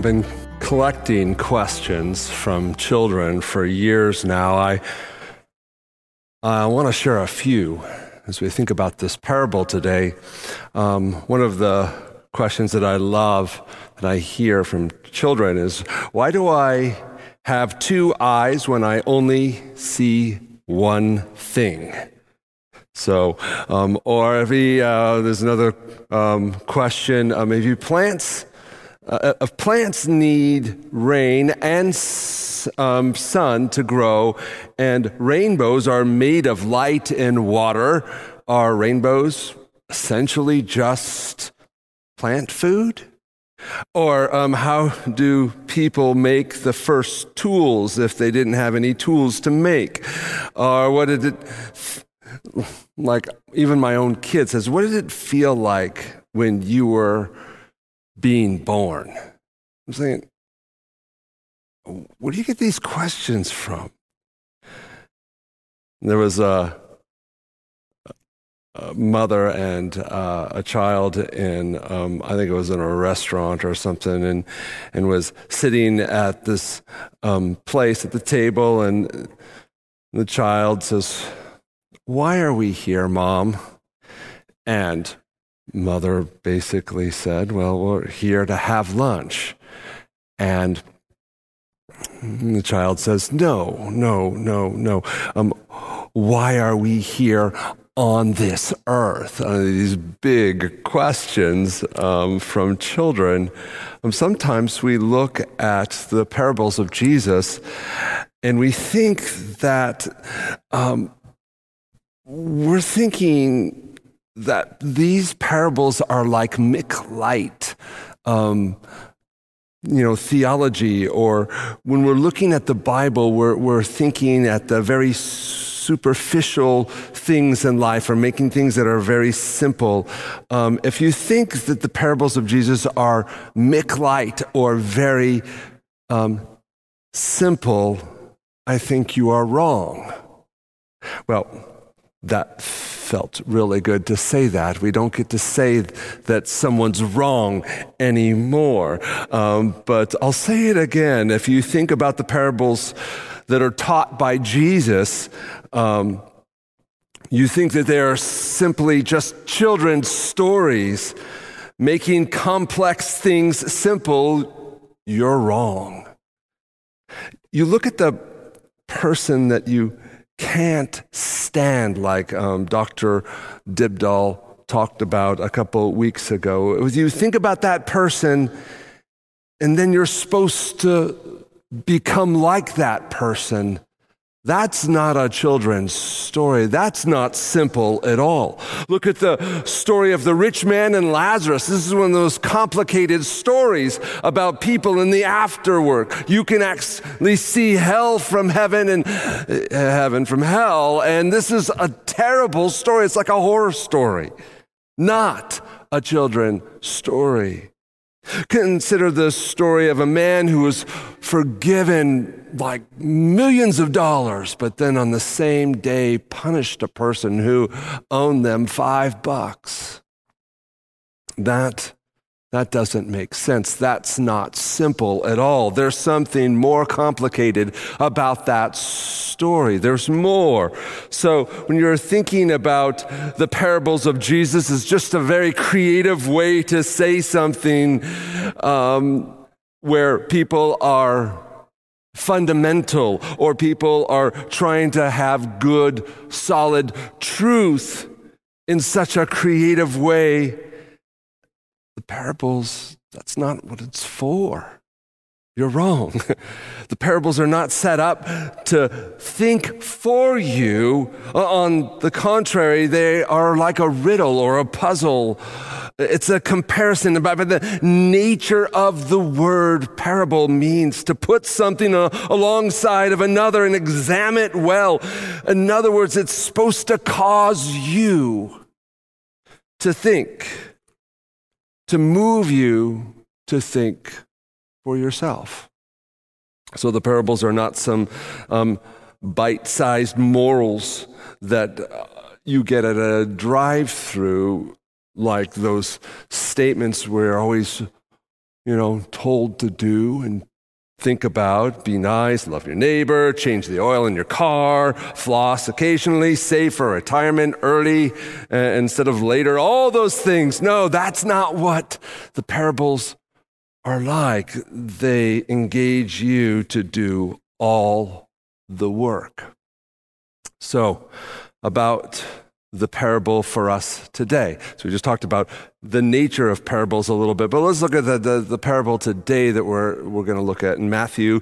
I've been collecting questions from children for years now. I, I want to share a few as we think about this parable today. Um, one of the questions that I love that I hear from children is why do I have two eyes when I only see one thing? So, um, or every, uh, there's another um, question, um, if you plants, uh, if plants need rain and um, sun to grow, and rainbows are made of light and water, are rainbows essentially just plant food? Or um, how do people make the first tools if they didn't have any tools to make? Or what did it like even my own kid says, What did it feel like when you were being born? I'm saying, Where do you get these questions from? There was a, a mother and uh, a child in, um, I think it was in a restaurant or something, and, and was sitting at this um, place at the table, and the child says, why are we here, Mom? And mother basically said, Well, we're here to have lunch. And the child says, No, no, no, no. Um, why are we here on this earth? Uh, these big questions um, from children. Um, sometimes we look at the parables of Jesus and we think that um, we're thinking that these parables are like Mick Light, um, you know, theology, or when we're looking at the Bible, we're, we're thinking at the very superficial things in life or making things that are very simple. Um, if you think that the parables of Jesus are Mick Light or very um, simple, I think you are wrong. Well, that felt really good to say that. We don't get to say that someone's wrong anymore. Um, but I'll say it again. If you think about the parables that are taught by Jesus, um, you think that they are simply just children's stories making complex things simple, you're wrong. You look at the person that you can't stand, like um, Dr. Dibdahl talked about a couple weeks ago. It was you think about that person, and then you're supposed to become like that person that's not a children's story. That's not simple at all. Look at the story of the rich man and Lazarus. This is one of those complicated stories about people in the afterwork. You can actually see hell from heaven and uh, heaven from hell. And this is a terrible story. It's like a horror story, not a children's story. Consider the story of a man who was forgiven like millions of dollars, but then on the same day punished a person who owed them five bucks. That that doesn't make sense. That's not simple at all. There's something more complicated about that story. There's more. So when you're thinking about the parables of Jesus, it's just a very creative way to say something um, where people are fundamental or people are trying to have good, solid truth in such a creative way parables, that's not what it's for. You're wrong. the parables are not set up to think for you. Uh, on the contrary, they are like a riddle or a puzzle. It's a comparison about the nature of the word parable means to put something uh, alongside of another and examine it well. In other words, it's supposed to cause you to think to move you to think for yourself. So the parables are not some um, bite sized morals that uh, you get at a drive through, like those statements we're always you know, told to do and think about, be nice, love your neighbor, change the oil in your car, floss occasionally, save for retirement early uh, instead of later, all those things. No, that's not what the parables are like. They engage you to do all the work. So, about the parable for us today. So we just talked about the nature of parables a little bit, but let's look at the, the, the parable today that we're, we're going to look at in Matthew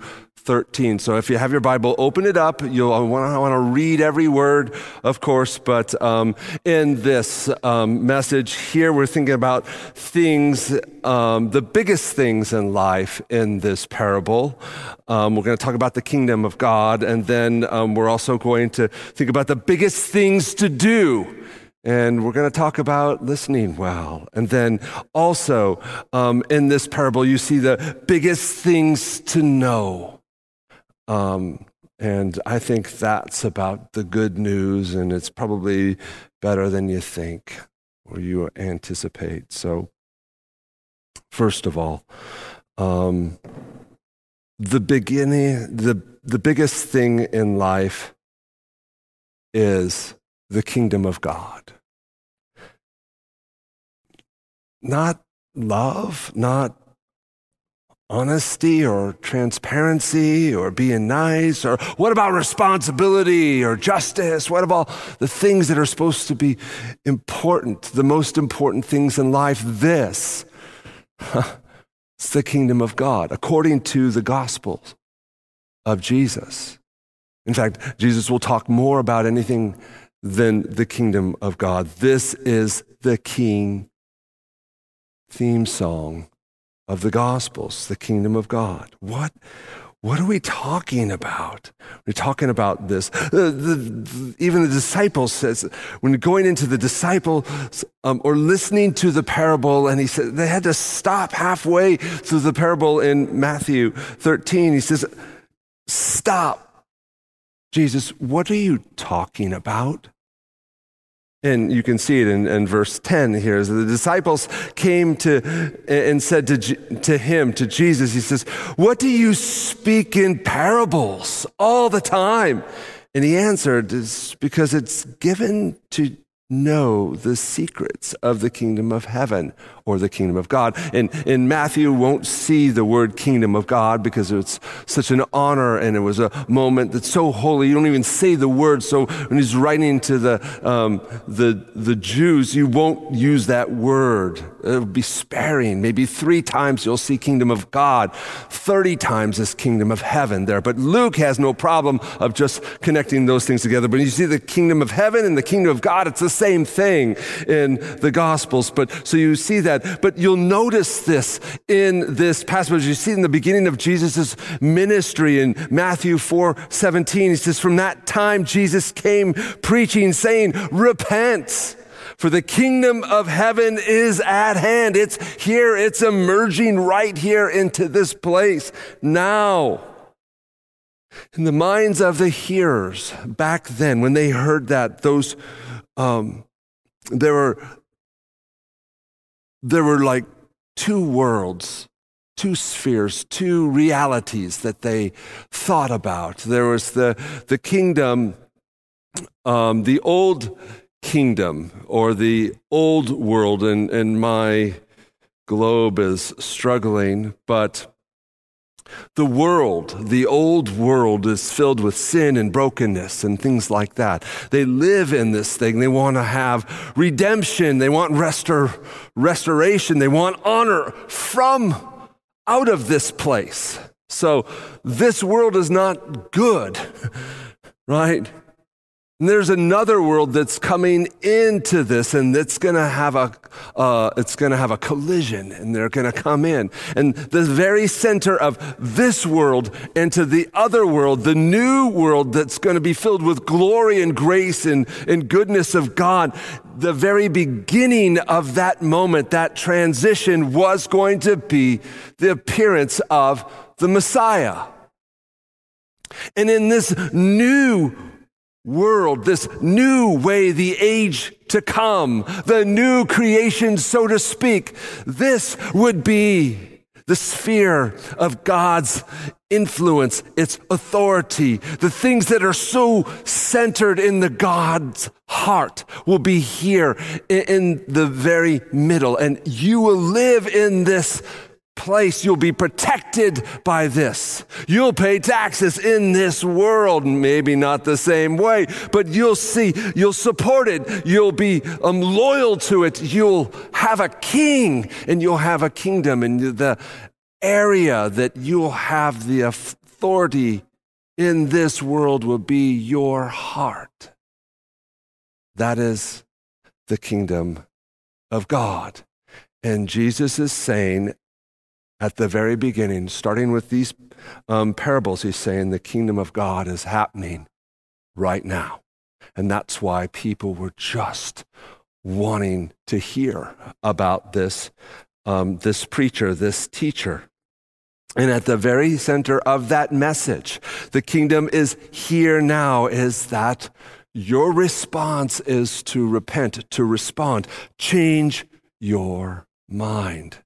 13. So if you have your Bible, open it up. You'll want to, want to read every word, of course, but um, in this um, message here, we're thinking about things, um, the biggest things in life in this parable. Um, we're going to talk about the kingdom of God, and then um, we're also going to think about the biggest things to do and we're going to talk about listening well. And then also um, in this parable, you see the biggest things to know. Um, and I think that's about the good news, and it's probably better than you think or you anticipate. So, first of all, um, the beginning, the, the biggest thing in life is the kingdom of God. Not love, not honesty or transparency or being nice? Or what about responsibility or justice? What about the things that are supposed to be important, the most important things in life? This. it's the kingdom of God, according to the gospel of Jesus. In fact, Jesus will talk more about anything than the kingdom of God. This is the King theme song of the Gospels, the kingdom of God. What, what are we talking about? We're talking about this. The, the, even the disciples says when going into the disciples um, or listening to the parable, and he said they had to stop halfway through the parable in Matthew 13. He says, "Stop, Jesus. What are you talking about?" And you can see it in, in verse 10 here. The disciples came to and said to, to him, to Jesus, he says, What do you speak in parables all the time? And he answered, It's because it's given to know the secrets of the kingdom of heaven or the kingdom of God. And in Matthew won't see the word kingdom of God because it's such an honor and it was a moment that's so holy. You don't even say the word. So when he's writing to the, um, the, the Jews, you won't use that word. It'll be sparing. Maybe three times you'll see kingdom of God. 30 times this kingdom of heaven there. But Luke has no problem of just connecting those things together. But you see the kingdom of heaven and the kingdom of God, it's the same thing in the Gospels. But so you see that. But you'll notice this in this passage. You see in the beginning of Jesus' ministry in Matthew 4 17. He says, From that time, Jesus came preaching, saying, Repent. For the kingdom of heaven is at hand. It's here. It's emerging right here into this place now. In the minds of the hearers back then, when they heard that, those um, there were there were like two worlds two spheres two realities that they thought about there was the the kingdom um, the old kingdom or the old world and, and my globe is struggling but the world, the old world, is filled with sin and brokenness and things like that. They live in this thing. They want to have redemption. They want restor- restoration. They want honor from out of this place. So this world is not good, right? And there's another world that's coming into this, and it's going to have a uh, it's going to have a collision, and they're going to come in, and the very center of this world into the other world, the new world that's going to be filled with glory and grace and, and goodness of God. The very beginning of that moment, that transition, was going to be the appearance of the Messiah. And in this new world, this new way, the age to come, the new creation, so to speak. This would be the sphere of God's influence, its authority, the things that are so centered in the God's heart will be here in the very middle. And you will live in this place. You'll be protected by this. You'll pay taxes in this world, maybe not the same way, but you'll see, you'll support it. You'll be um, loyal to it. You'll have a king and you'll have a kingdom and the area that you'll have the authority in this world will be your heart. That is the kingdom of God. And Jesus is saying at the very beginning, starting with these um, parables, he's saying the kingdom of God is happening right now. And that's why people were just wanting to hear about this, um, this preacher, this teacher. And at the very center of that message, the kingdom is here now, is that your response is to repent, to respond, change your mind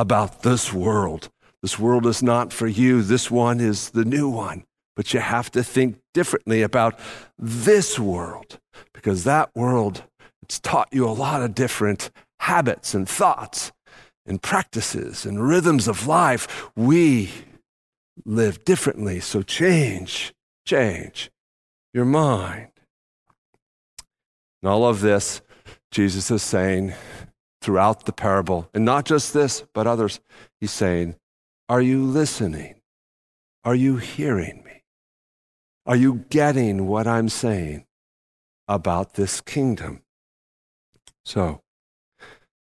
about this world. This world is not for you. This one is the new one. But you have to think differently about this world because that world, it's taught you a lot of different habits and thoughts and practices and rhythms of life. We live differently. So change, change your mind. And all of this, Jesus is saying, throughout the parable. And not just this, but others. He's saying, Are you listening? Are you hearing me? Are you getting what I'm saying about this kingdom? So,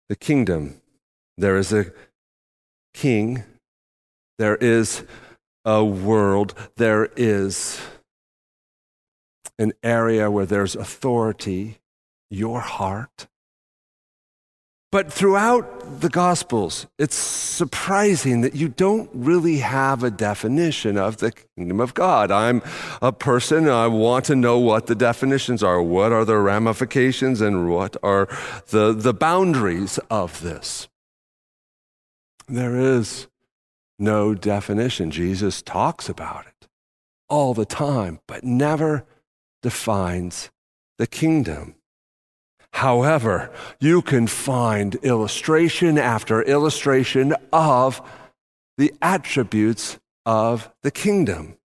the kingdom, there is a king, there is a world, there is an area where there's authority, your heart. But throughout the Gospels, it's surprising that you don't really have a definition of the kingdom of God. I'm a person, and I want to know what the definitions are. What are the ramifications and what are the, the boundaries of this? There is no definition. Jesus talks about it all the time, but never defines the kingdom. However, you can find illustration after illustration of the attributes of the kingdom.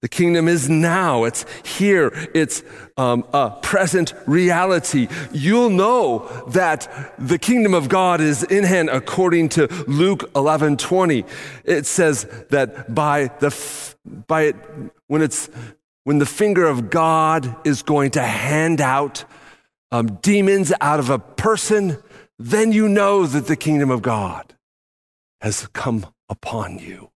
The kingdom is now. It's here. It's um, a present reality. You'll know that the kingdom of God is in hand according to Luke 11 20. It says that by the, by it, when it's, when the finger of God is going to hand out um, demons out of a person, then you know that the kingdom of God has come upon you.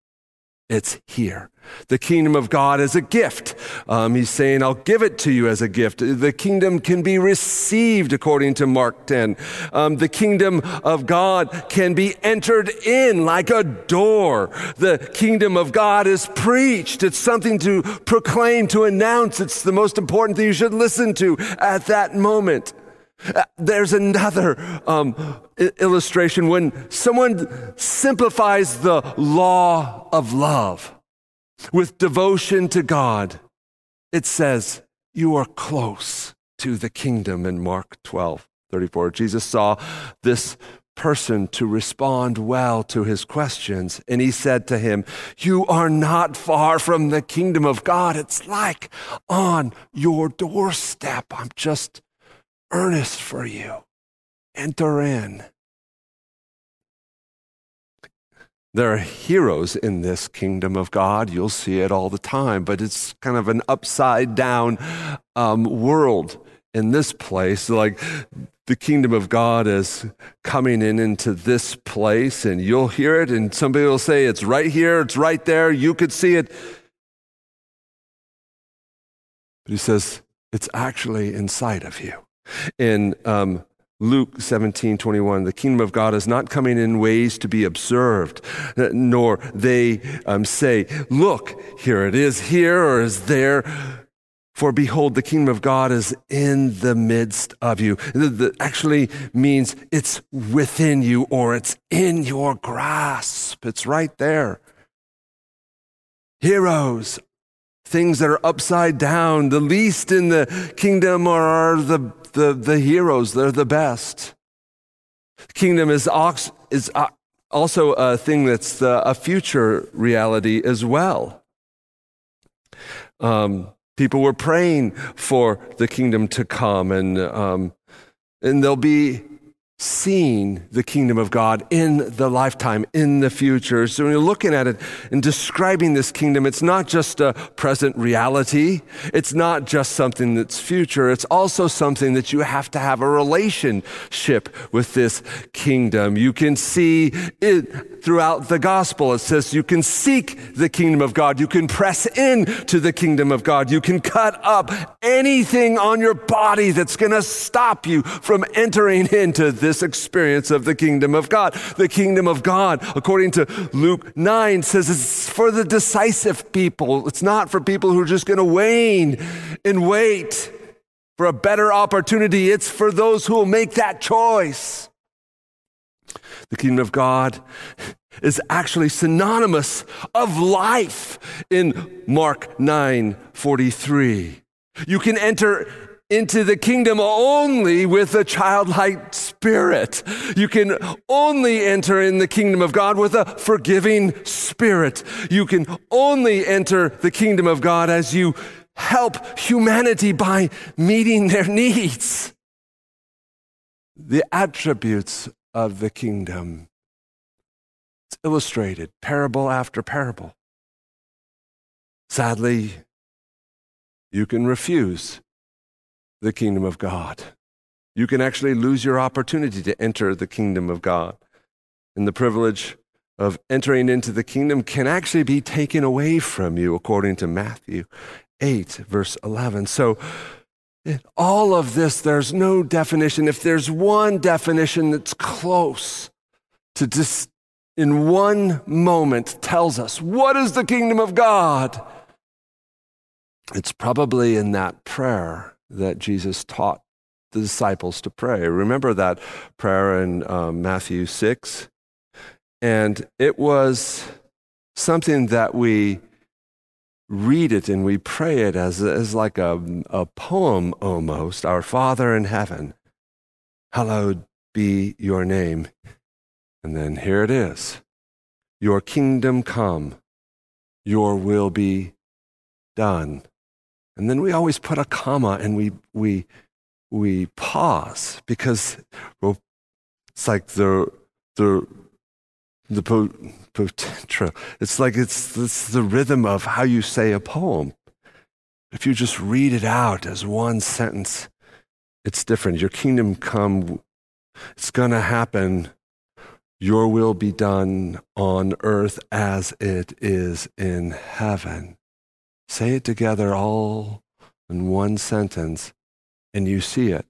It's here. The kingdom of God is a gift. Um, he's saying, I'll give it to you as a gift. The kingdom can be received according to Mark 10. Um, the kingdom of God can be entered in like a door. The kingdom of God is preached. It's something to proclaim, to announce. It's the most important thing you should listen to at that moment. Uh, there's another um, illustration when someone simplifies the law of love with devotion to God. It says, You are close to the kingdom in Mark 12 34. Jesus saw this person to respond well to his questions. And he said to him, You are not far from the kingdom of God. It's like on your doorstep. I'm just earnest for you. Enter in. There are heroes in this kingdom of God. You'll see it all the time, but it's kind of an upside down um, world in this place. Like the kingdom of God is coming in into this place, and you'll hear it, and somebody will say, It's right here, it's right there, you could see it. But he says, It's actually inside of you. In um, Luke 17, 21, the kingdom of God is not coming in ways to be observed, nor they um, say, Look, here it is here or is there. For behold, the kingdom of God is in the midst of you. That actually means it's within you or it's in your grasp. It's right there. Heroes, things that are upside down, the least in the kingdom are the, the, the heroes. They're the best. Kingdom is, ox, is also a thing that's a future reality as well. Um, People were praying for the kingdom to come, and, um, and they'll be seeing the kingdom of God in the lifetime, in the future. So when you're looking at it and describing this kingdom, it's not just a present reality. It's not just something that's future. It's also something that you have to have a relationship with this kingdom. You can see it throughout the gospel. It says you can seek the kingdom of God. You can press in to the kingdom of God. You can cut up anything on your body that's going to stop you from entering into the this experience of the kingdom of God. The kingdom of God, according to Luke 9, says it's for the decisive people. It's not for people who are just going to wane and wait for a better opportunity. It's for those who will make that choice. The kingdom of God is actually synonymous of life in Mark 9 43. You can enter into the kingdom only with a childlike spirit. You can only enter in the kingdom of God with a forgiving spirit. You can only enter the kingdom of God as you help humanity by meeting their needs. The attributes of the kingdom. It's illustrated parable after parable. Sadly, you can refuse the kingdom of God. You can actually lose your opportunity to enter the kingdom of God. And the privilege of entering into the kingdom can actually be taken away from you, according to Matthew 8, verse 11. So, in all of this, there's no definition. If there's one definition that's close to just in one moment tells us what is the kingdom of God, it's probably in that prayer that Jesus taught the disciples to pray. Remember that prayer in um, Matthew 6? And it was something that we read it and we pray it as, as like a, a poem almost. Our Father in heaven, hallowed be your name. And then here it is Your kingdom come, your will be done and then we always put a comma and we, we, we pause because it's like the, the, the potential. It's like it's, it's the rhythm of how you say a poem. If you just read it out as one sentence, it's different. Your kingdom come, it's going to happen. Your will be done on earth as it is in heaven. Say it together all in one sentence, and you see it.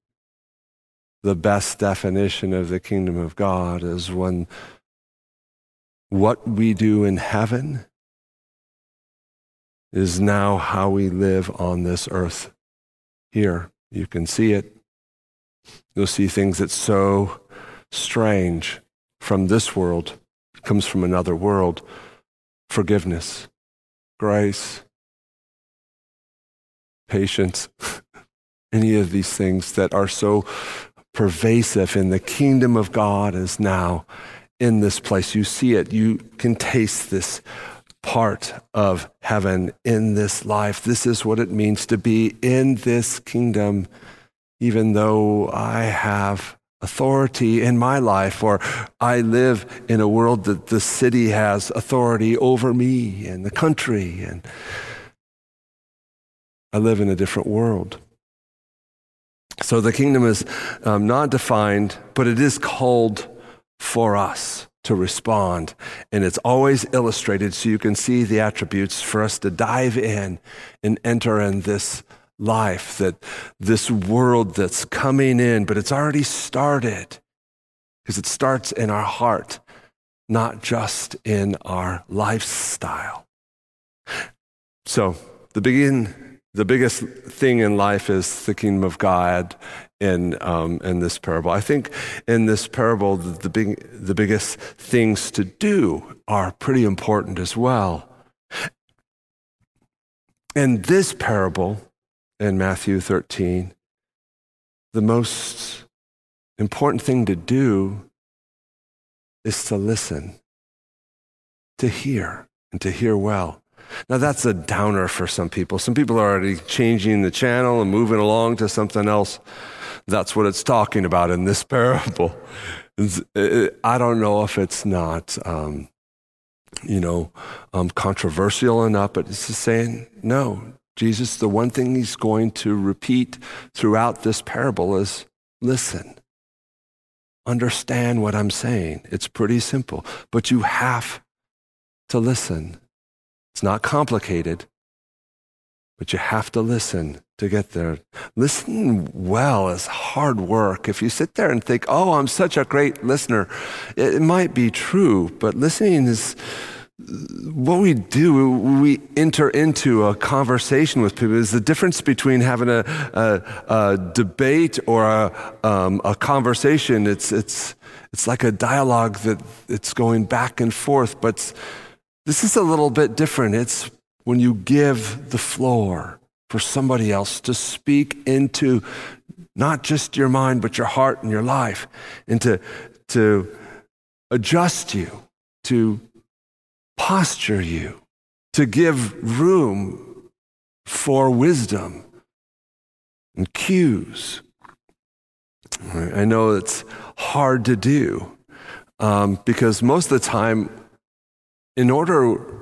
The best definition of the kingdom of God is when what we do in heaven is now how we live on this earth here. You can see it. You'll see things that's so strange from this world, it comes from another world. Forgiveness, grace, patience, any of these things that are so pervasive in the kingdom of God is now in this place. You see it, you can taste this part of heaven in this life. This is what it means to be in this kingdom, even though I have authority in my life, or I live in a world that the city has authority over me and the country and I live in a different world. So the kingdom is um, not defined, but it is called for us to respond. And it's always illustrated so you can see the attributes for us to dive in and enter in this life, that this world that's coming in, but it's already started because it starts in our heart, not just in our lifestyle. So the begin the biggest thing in life is the kingdom of God in, um, in this parable. I think in this parable, the, the, big, the biggest things to do are pretty important as well. In this parable, in Matthew 13, the most important thing to do is to listen, to hear, and to hear well. Now, that's a downer for some people. Some people are already changing the channel and moving along to something else. That's what it's talking about in this parable. I don't know if it's not, um, you know, um, controversial enough, but it's just saying, no, Jesus, the one thing he's going to repeat throughout this parable is listen. Understand what I'm saying. It's pretty simple, but you have to listen. It's not complicated, but you have to listen to get there. Listen well is hard work. If you sit there and think, oh, I'm such a great listener, it, it might be true, but listening is what we do, we enter into a conversation with people. Is the difference between having a, a, a debate or a, um, a conversation. It's, it's, it's like a dialogue that it's going back and forth, but this is a little bit different. It's when you give the floor for somebody else to speak into not just your mind, but your heart and your life, and to, to adjust you, to posture you, to give room for wisdom and cues. I know it's hard to do um, because most of the time in order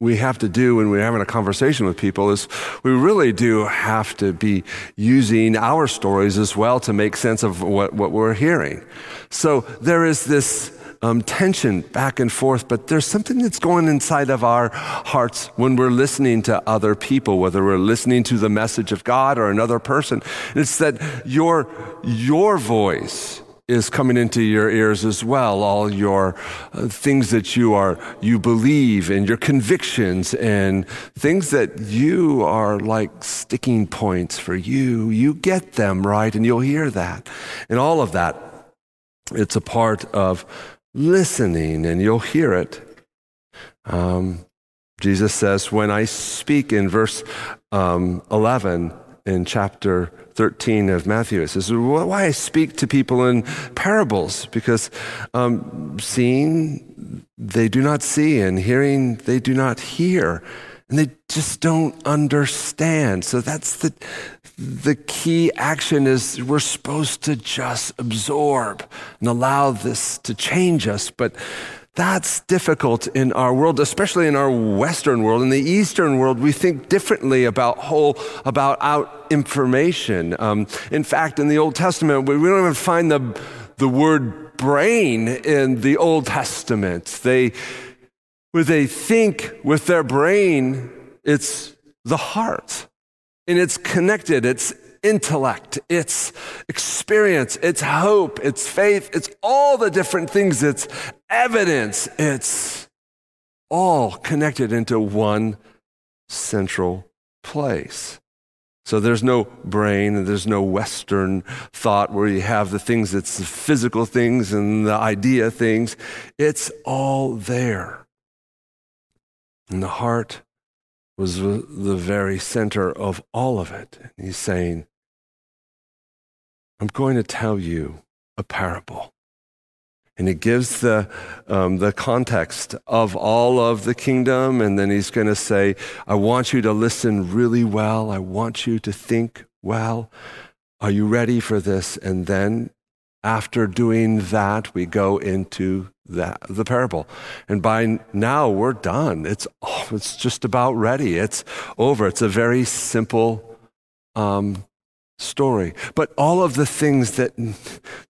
we have to do when we're having a conversation with people is we really do have to be using our stories as well to make sense of what, what we're hearing. So there is this um, tension back and forth, but there's something that's going inside of our hearts when we're listening to other people, whether we're listening to the message of God or another person. It's that your, your voice is coming into your ears as well all your uh, things that you are you believe and your convictions and things that you are like sticking points for you. You get them right? And you'll hear that. And all of that it's a part of listening and you'll hear it. Um, jesus says when i speak in verse um, 11 in chapter 13 of Matthew. It says, Why I speak to people in parables? Because um, seeing, they do not see, and hearing, they do not hear. And they just don't understand. So that's the, the key action is we're supposed to just absorb and allow this to change us. But that's difficult in our world, especially in our Western world. In the Eastern world, we think differently about whole, about out information. Um, in fact, in the Old Testament, we don't even find the, the word brain in the Old Testament. They, when they think with their brain, it's the heart. And it's connected, it's intellect, it's experience, it's hope, it's faith, it's all the different things, it's evidence, it's all connected into one central place. So there's no brain and there's no Western thought where you have the things that's the physical things and the idea things. It's all there. And the heart was the very center of all of it. And he's saying, I'm going to tell you a parable. And he gives the, um, the context of all of the kingdom. And then he's going to say, I want you to listen really well. I want you to think well. Are you ready for this? And then after doing that, we go into that, the parable. And by now, we're done. It's, oh, it's just about ready. It's over. It's a very simple um, story. But all of the things that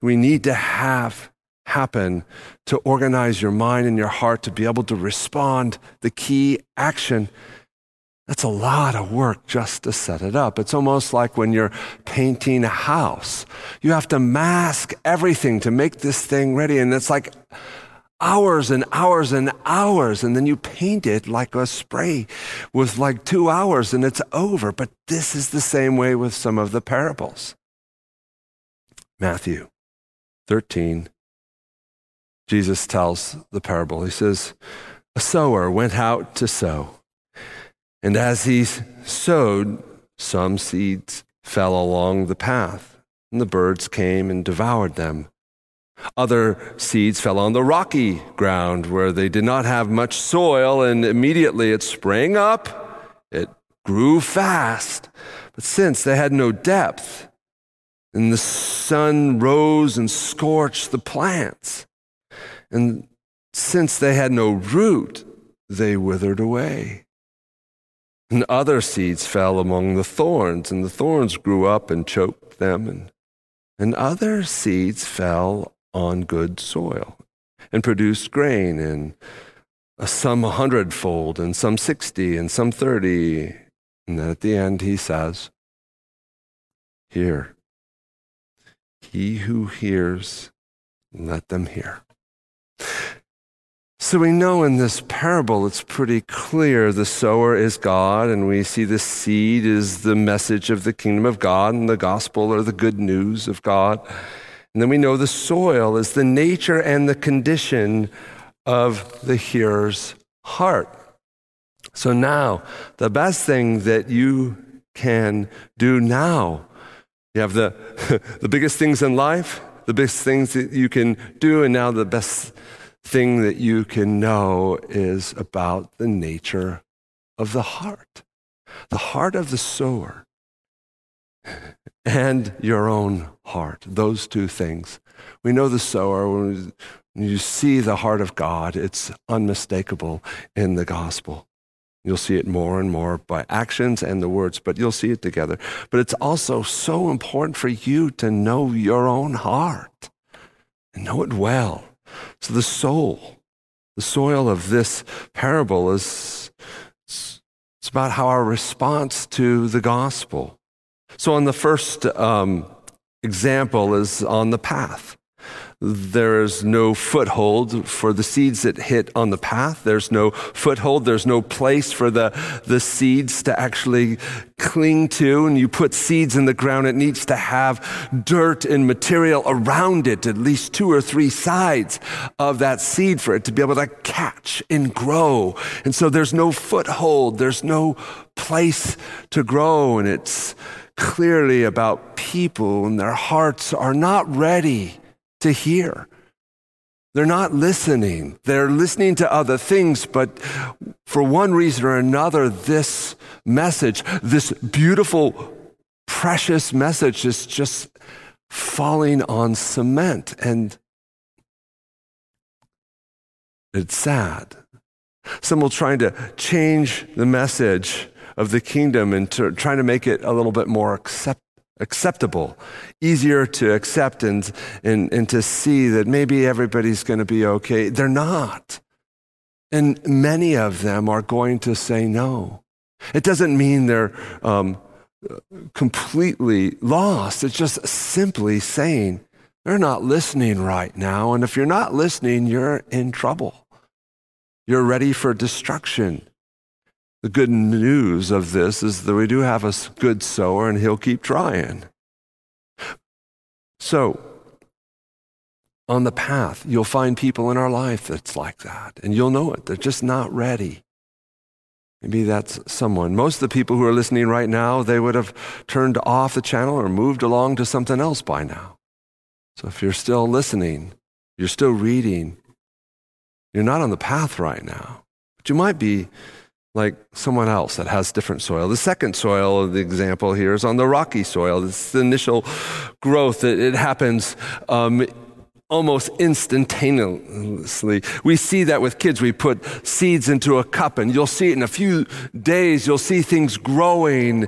we need to have happen to organize your mind and your heart to be able to respond, the key action that's a lot of work just to set it up. It's almost like when you're painting a house. You have to mask everything to make this thing ready. And it's like hours and hours and hours, and then you paint it like a spray with like two hours and it's over. But this is the same way with some of the parables. Matthew 13, Jesus tells the parable. He says, A sower went out to sow. And as he sowed, some seeds fell along the path, and the birds came and devoured them. Other seeds fell on the rocky ground where they did not have much soil, and immediately it sprang up. It grew fast. But since they had no depth, and the sun rose and scorched the plants, and since they had no root, they withered away. And other seeds fell among the thorns, and the thorns grew up and choked them. And, and other seeds fell on good soil and produced grain, and some a hundredfold, and some sixty, and some thirty. And then at the end, he says, Hear. He who hears, let them hear. So we know in this parable it's pretty clear the sower is God, and we see the seed is the message of the kingdom of God, and the gospel or the good news of God. And then we know the soil is the nature and the condition of the hearer's heart. So now, the best thing that you can do now, you have the, the biggest things in life, the biggest things that you can do, and now the best thing that you can know is about the nature of the heart, the heart of the sower, and your own heart. Those two things. We know the sower, when you see the heart of God, it's unmistakable in the gospel. You'll see it more and more by actions and the words, but you'll see it together. But it's also so important for you to know your own heart and know it well. So the soul, the soil of this parable is it's about how our response to the gospel. So on the first um, example is on the path. There is no foothold for the seeds that hit on the path. There's no foothold. There's no place for the, the seeds to actually cling to. And you put seeds in the ground, it needs to have dirt and material around it, at least two or three sides of that seed for it to be able to catch and grow. And so there's no foothold. There's no place to grow. And it's clearly about people and their hearts are not ready to hear. They're not listening. They're listening to other things, but for one reason or another, this message, this beautiful, precious message is just falling on cement. And it's sad. Some will trying to change the message of the kingdom and to, trying to make it a little bit more accept, acceptable, easier to accept and, and, and to see that maybe everybody's going to be okay. They're not. And many of them are going to say no. It doesn't mean they're um, completely lost. It's just simply saying they're not listening right now. And if you're not listening, you're in trouble. You're ready for destruction. The good news of this is that we do have a good sower and he'll keep trying. So, on the path, you'll find people in our life that's like that, and you'll know it. They're just not ready. Maybe that's someone. Most of the people who are listening right now, they would have turned off the channel or moved along to something else by now. So if you're still listening, you're still reading, you're not on the path right now, but you might be like someone else that has different soil. The second soil of the example here is on the rocky soil. It's the initial growth. It, it happens um, almost instantaneously. We see that with kids. We put seeds into a cup and you'll see it in a few days. You'll see things growing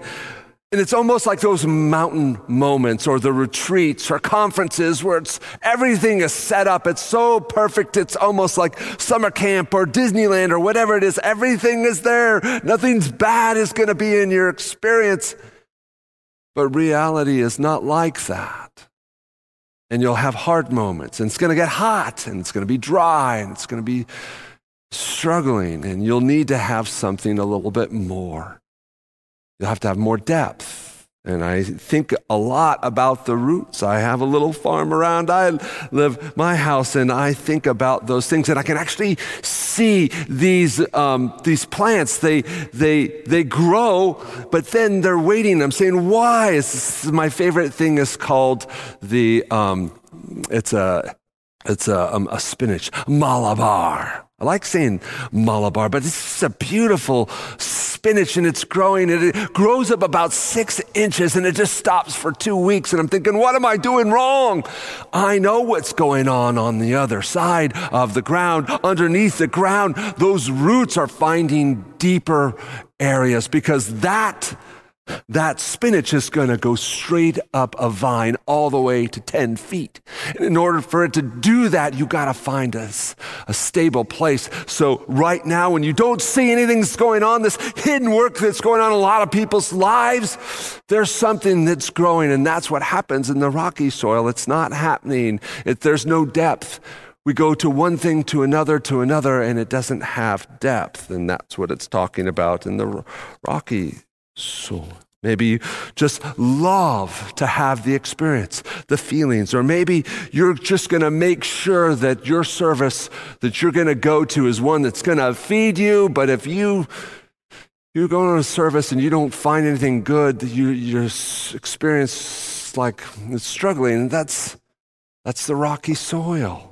and it's almost like those mountain moments or the retreats or conferences where it's everything is set up. It's so perfect. It's almost like summer camp or Disneyland or whatever it is. Everything is there. Nothing's bad is going to be in your experience. But reality is not like that. and you'll have hard moments, and it's going to get hot, and it's going to be dry, and it's going to be struggling, and you'll need to have something a little bit more. You'll have to have more depth. And I think a lot about the roots. I have a little farm around. I live my house, and I think about those things. And I can actually see these um, these plants. They they they grow, but then they're waiting. I'm saying, why? My favorite thing is called the. Um, it's a it's a, um, a spinach malabar. I like saying malabar, but it's a beautiful spinach and it's growing and it grows up about six inches and it just stops for two weeks. And I'm thinking, what am I doing wrong? I know what's going on on the other side of the ground, underneath the ground. Those roots are finding deeper areas because that that spinach is going to go straight up a vine all the way to 10 feet. And in order for it to do that, you got to find a, a stable place. So right now, when you don't see anything that's going on, this hidden work that's going on in a lot of people's lives, there's something that's growing. And that's what happens in the rocky soil. It's not happening. It, there's no depth. We go to one thing to another to another, and it doesn't have depth. And that's what it's talking about in the rocky soul. Maybe you just love to have the experience, the feelings, or maybe you're just going to make sure that your service that you're going to go to is one that's going to feed you. But if you you go on a service and you don't find anything good, you, your experience like it's struggling. That's that's the rocky soil.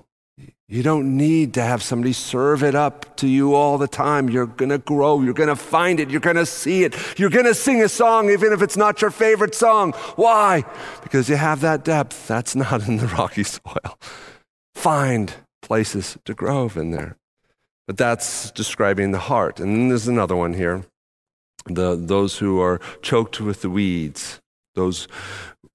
You don't need to have somebody serve it up to you all the time. You're going to grow. You're going to find it. You're going to see it. You're going to sing a song, even if it's not your favorite song. Why? Because you have that depth. That's not in the rocky soil. Find places to grow in there. But that's describing the heart. And then there's another one here the, those who are choked with the weeds. Those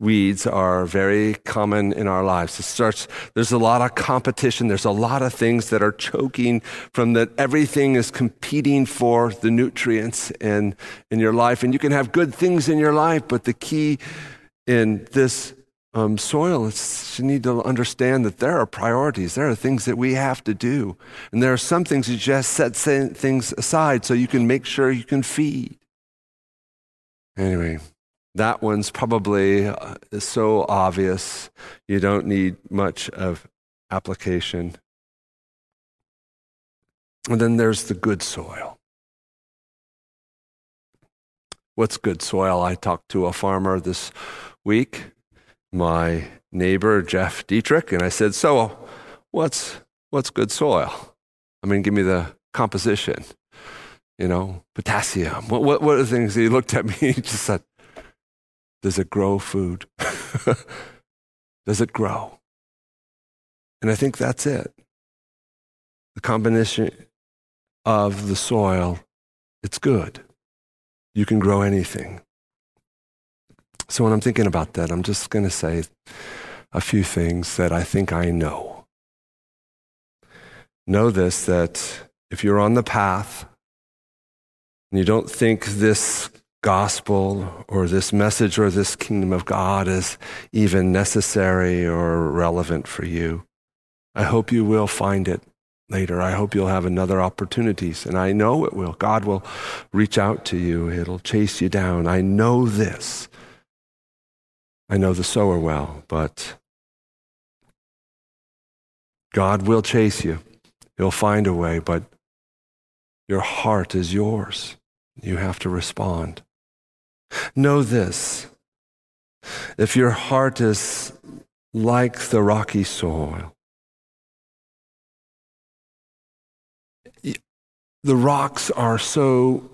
weeds are very common in our lives. It starts, there's a lot of competition. There's a lot of things that are choking from that everything is competing for the nutrients in, in your life. And you can have good things in your life, but the key in this um, soil is you need to understand that there are priorities. There are things that we have to do. And there are some things you just set things aside so you can make sure you can feed. Anyway, that one's probably uh, so obvious, you don't need much of application. And then there's the good soil. What's good soil? I talked to a farmer this week, my neighbor Jeff Dietrich, and I said, So, what's, what's good soil? I mean, give me the composition, you know, potassium. What, what, what are the things? He looked at me, he just said, does it grow food? Does it grow? And I think that's it. The combination of the soil, it's good. You can grow anything. So when I'm thinking about that, I'm just going to say a few things that I think I know. Know this that if you're on the path and you don't think this gospel or this message or this kingdom of God is even necessary or relevant for you. I hope you will find it later. I hope you'll have another opportunities and I know it will. God will reach out to you. It'll chase you down. I know this. I know the sower well, but God will chase you. He'll find a way, but your heart is yours. You have to respond. Know this if your heart is like the rocky soil, the rocks are so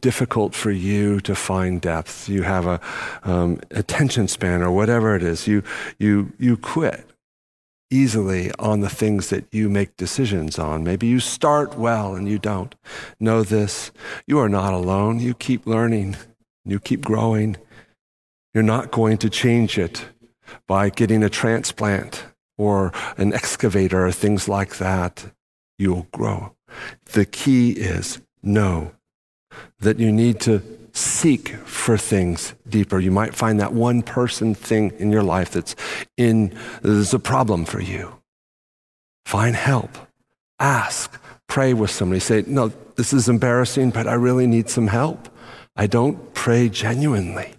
difficult for you to find depth. You have a um, attention span or whatever it is. You you you quit easily on the things that you make decisions on. Maybe you start well and you don't. Know this: you are not alone. You keep learning. You keep growing. You're not going to change it by getting a transplant or an excavator or things like that. You'll grow. The key is know that you need to seek for things deeper. You might find that one person thing in your life that's in that's a problem for you. Find help. Ask. Pray with somebody. Say, no, this is embarrassing, but I really need some help. I don't pray genuinely.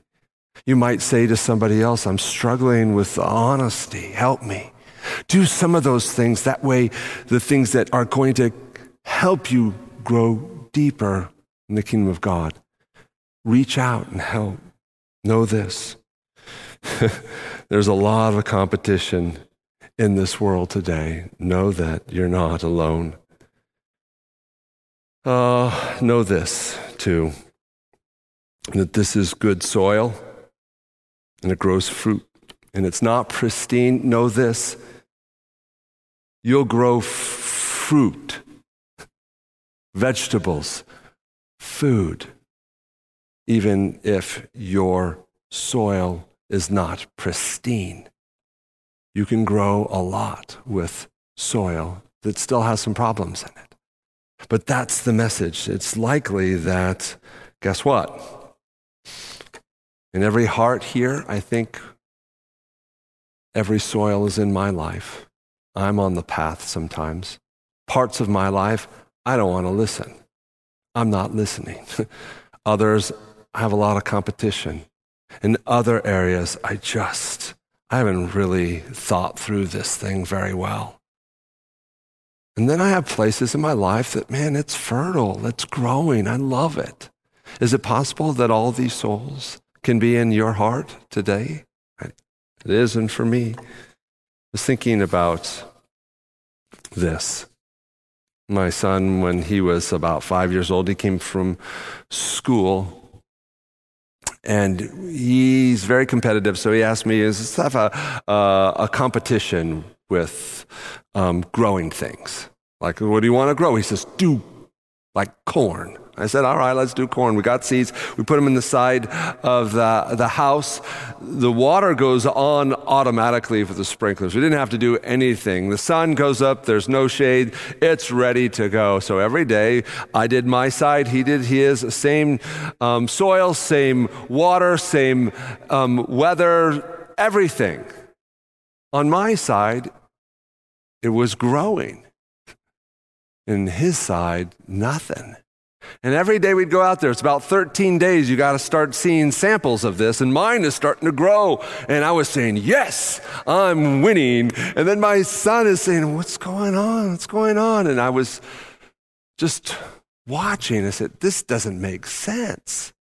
You might say to somebody else, I'm struggling with honesty. Help me. Do some of those things. That way, the things that are going to help you grow deeper in the kingdom of God. Reach out and help. Know this. There's a lot of competition in this world today. Know that you're not alone. Uh, know this, too, that this is good soil and it grows fruit. And it's not pristine. Know this you'll grow f- fruit, vegetables, food, even if your soil is not pristine. You can grow a lot with soil that still has some problems in it. But that's the message. It's likely that, guess what? In every heart here, I think every soil is in my life. I'm on the path sometimes. Parts of my life, I don't want to listen. I'm not listening. Others, I have a lot of competition. In other areas, I just, I haven't really thought through this thing very well. And then I have places in my life that, man, it's fertile, it's growing, I love it. Is it possible that all these souls can be in your heart today. It isn't for me. I was thinking about this. My son, when he was about five years old, he came from school and he's very competitive. So he asked me, "Is this have a a competition with um, growing things? Like, what do you want to grow?" He says, "Do like corn." I said, all right, let's do corn. We got seeds. We put them in the side of the, the house. The water goes on automatically for the sprinklers. We didn't have to do anything. The sun goes up. There's no shade. It's ready to go. So every day I did my side. He did his. Same um, soil, same water, same um, weather, everything. On my side, it was growing. In his side, nothing. And every day we'd go out there, it's about 13 days, you got to start seeing samples of this. And mine is starting to grow. And I was saying, Yes, I'm winning. And then my son is saying, What's going on? What's going on? And I was just watching. I said, This doesn't make sense.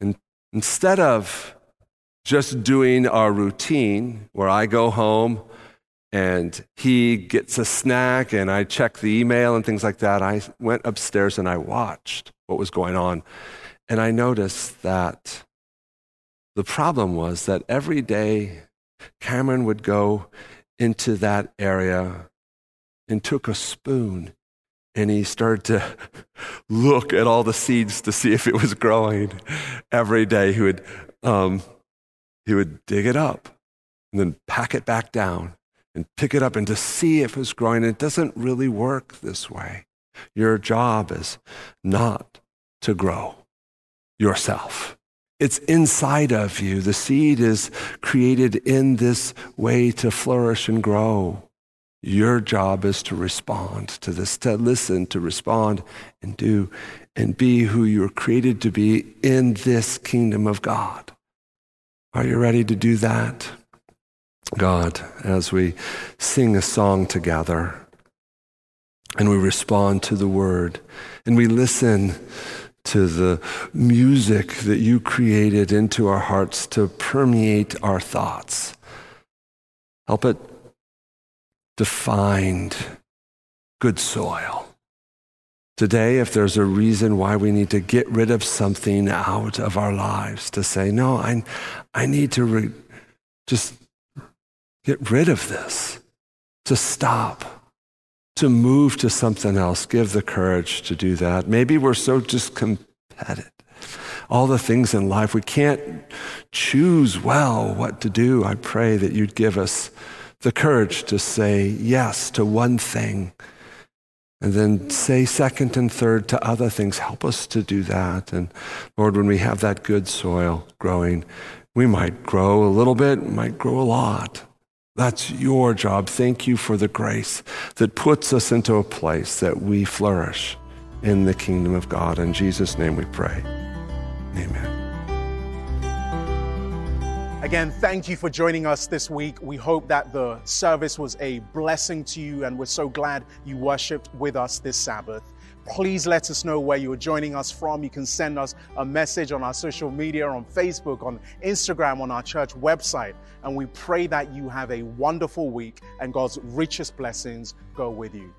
And instead of just doing our routine where I go home, and he gets a snack and I check the email and things like that. I went upstairs and I watched what was going on. And I noticed that the problem was that every day Cameron would go into that area and took a spoon and he started to look at all the seeds to see if it was growing. Every day he would, um, he would dig it up and then pack it back down and pick it up and to see if it's growing. It doesn't really work this way. Your job is not to grow yourself. It's inside of you. The seed is created in this way to flourish and grow. Your job is to respond to this, to listen, to respond and do and be who you were created to be in this kingdom of God. Are you ready to do that? God as we sing a song together and we respond to the word and we listen to the music that you created into our hearts to permeate our thoughts. Help it to find good soil. Today, if there's a reason why we need to get rid of something out of our lives, to say, no, I, I need to re- just get rid of this, to stop, to move to something else. Give the courage to do that. Maybe we're so just competitive. All the things in life, we can't choose well what to do. I pray that you'd give us the courage to say yes to one thing and then say second and third to other things. Help us to do that. And Lord, when we have that good soil growing, we might grow a little bit, might grow a lot. That's your job. Thank you for the grace that puts us into a place that we flourish in the kingdom of God. In Jesus' name we pray. Amen. Again, thank you for joining us this week. We hope that the service was a blessing to you, and we're so glad you worshiped with us this Sabbath. Please let us know where you're joining us from. You can send us a message on our social media, on Facebook, on Instagram, on our church website. And we pray that you have a wonderful week and God's richest blessings go with you.